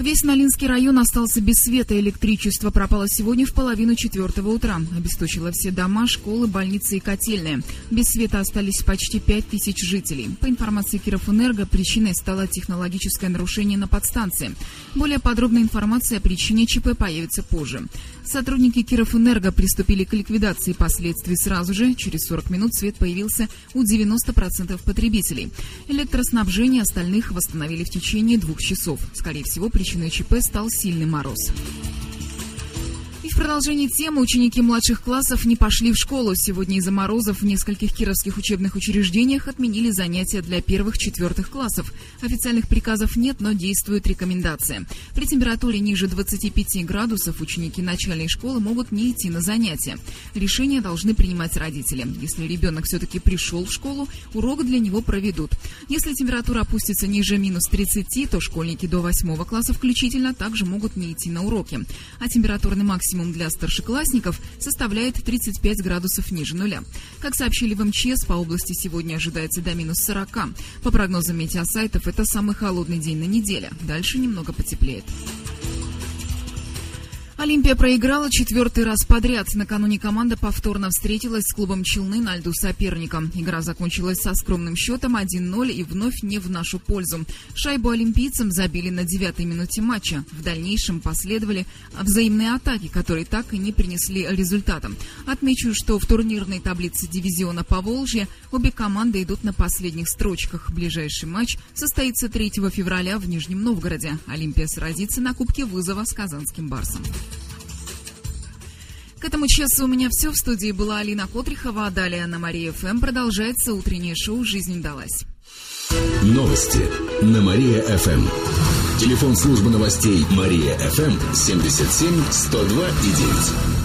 Весь Налинский район остался без света. Электричество пропало сегодня в половину четвертого утра. Обесточило все дома, школы, больницы и котельные. Без света остались почти пять тысяч жителей. По информации Кировэнерго, причиной стало технологическое нарушение на подстанции. Более подробная информация о причине ЧП появится позже. Сотрудники Кировэнерго приступили к ликвидации последствий сразу же. Через 40 минут свет появился у 90% потребителей. Электроснабжение остальных восстановили в течение двух часов. Скорее всего, причиной Причиной ЧП стал сильный мороз. И в продолжении темы ученики младших классов не пошли в школу. Сегодня из-за морозов в нескольких кировских учебных учреждениях отменили занятия для первых-четвертых классов. Официальных приказов нет, но действует рекомендация. При температуре ниже 25 градусов ученики начальной школы могут не идти на занятия. Решения должны принимать родители. Если ребенок все-таки пришел в школу, урок для него проведут. Если температура опустится ниже минус 30, то школьники до 8 класса включительно также могут не идти на уроки. А температурный максимум максимум для старшеклассников составляет 35 градусов ниже нуля. Как сообщили в МЧС, по области сегодня ожидается до минус 40. По прогнозам метеосайтов, это самый холодный день на неделе. Дальше немного потеплеет. Олимпия проиграла четвертый раз подряд. Накануне команда повторно встретилась с клубом Челны на льду соперника. Игра закончилась со скромным счетом 1-0 и вновь не в нашу пользу. Шайбу олимпийцам забили на девятой минуте матча. В дальнейшем последовали взаимные атаки, которые так и не принесли результата. Отмечу, что в турнирной таблице дивизиона по Волжье обе команды идут на последних строчках. Ближайший матч состоится 3 февраля в Нижнем Новгороде. Олимпия сразится на Кубке вызова с Казанским Барсом. К этому часу у меня все. В студии была Алина Котрихова, а далее на Мария ФМ продолжается утреннее шоу «Жизнь далась». Новости на Мария-ФМ. Телефон службы новостей Мария-ФМ 77 102 и 9.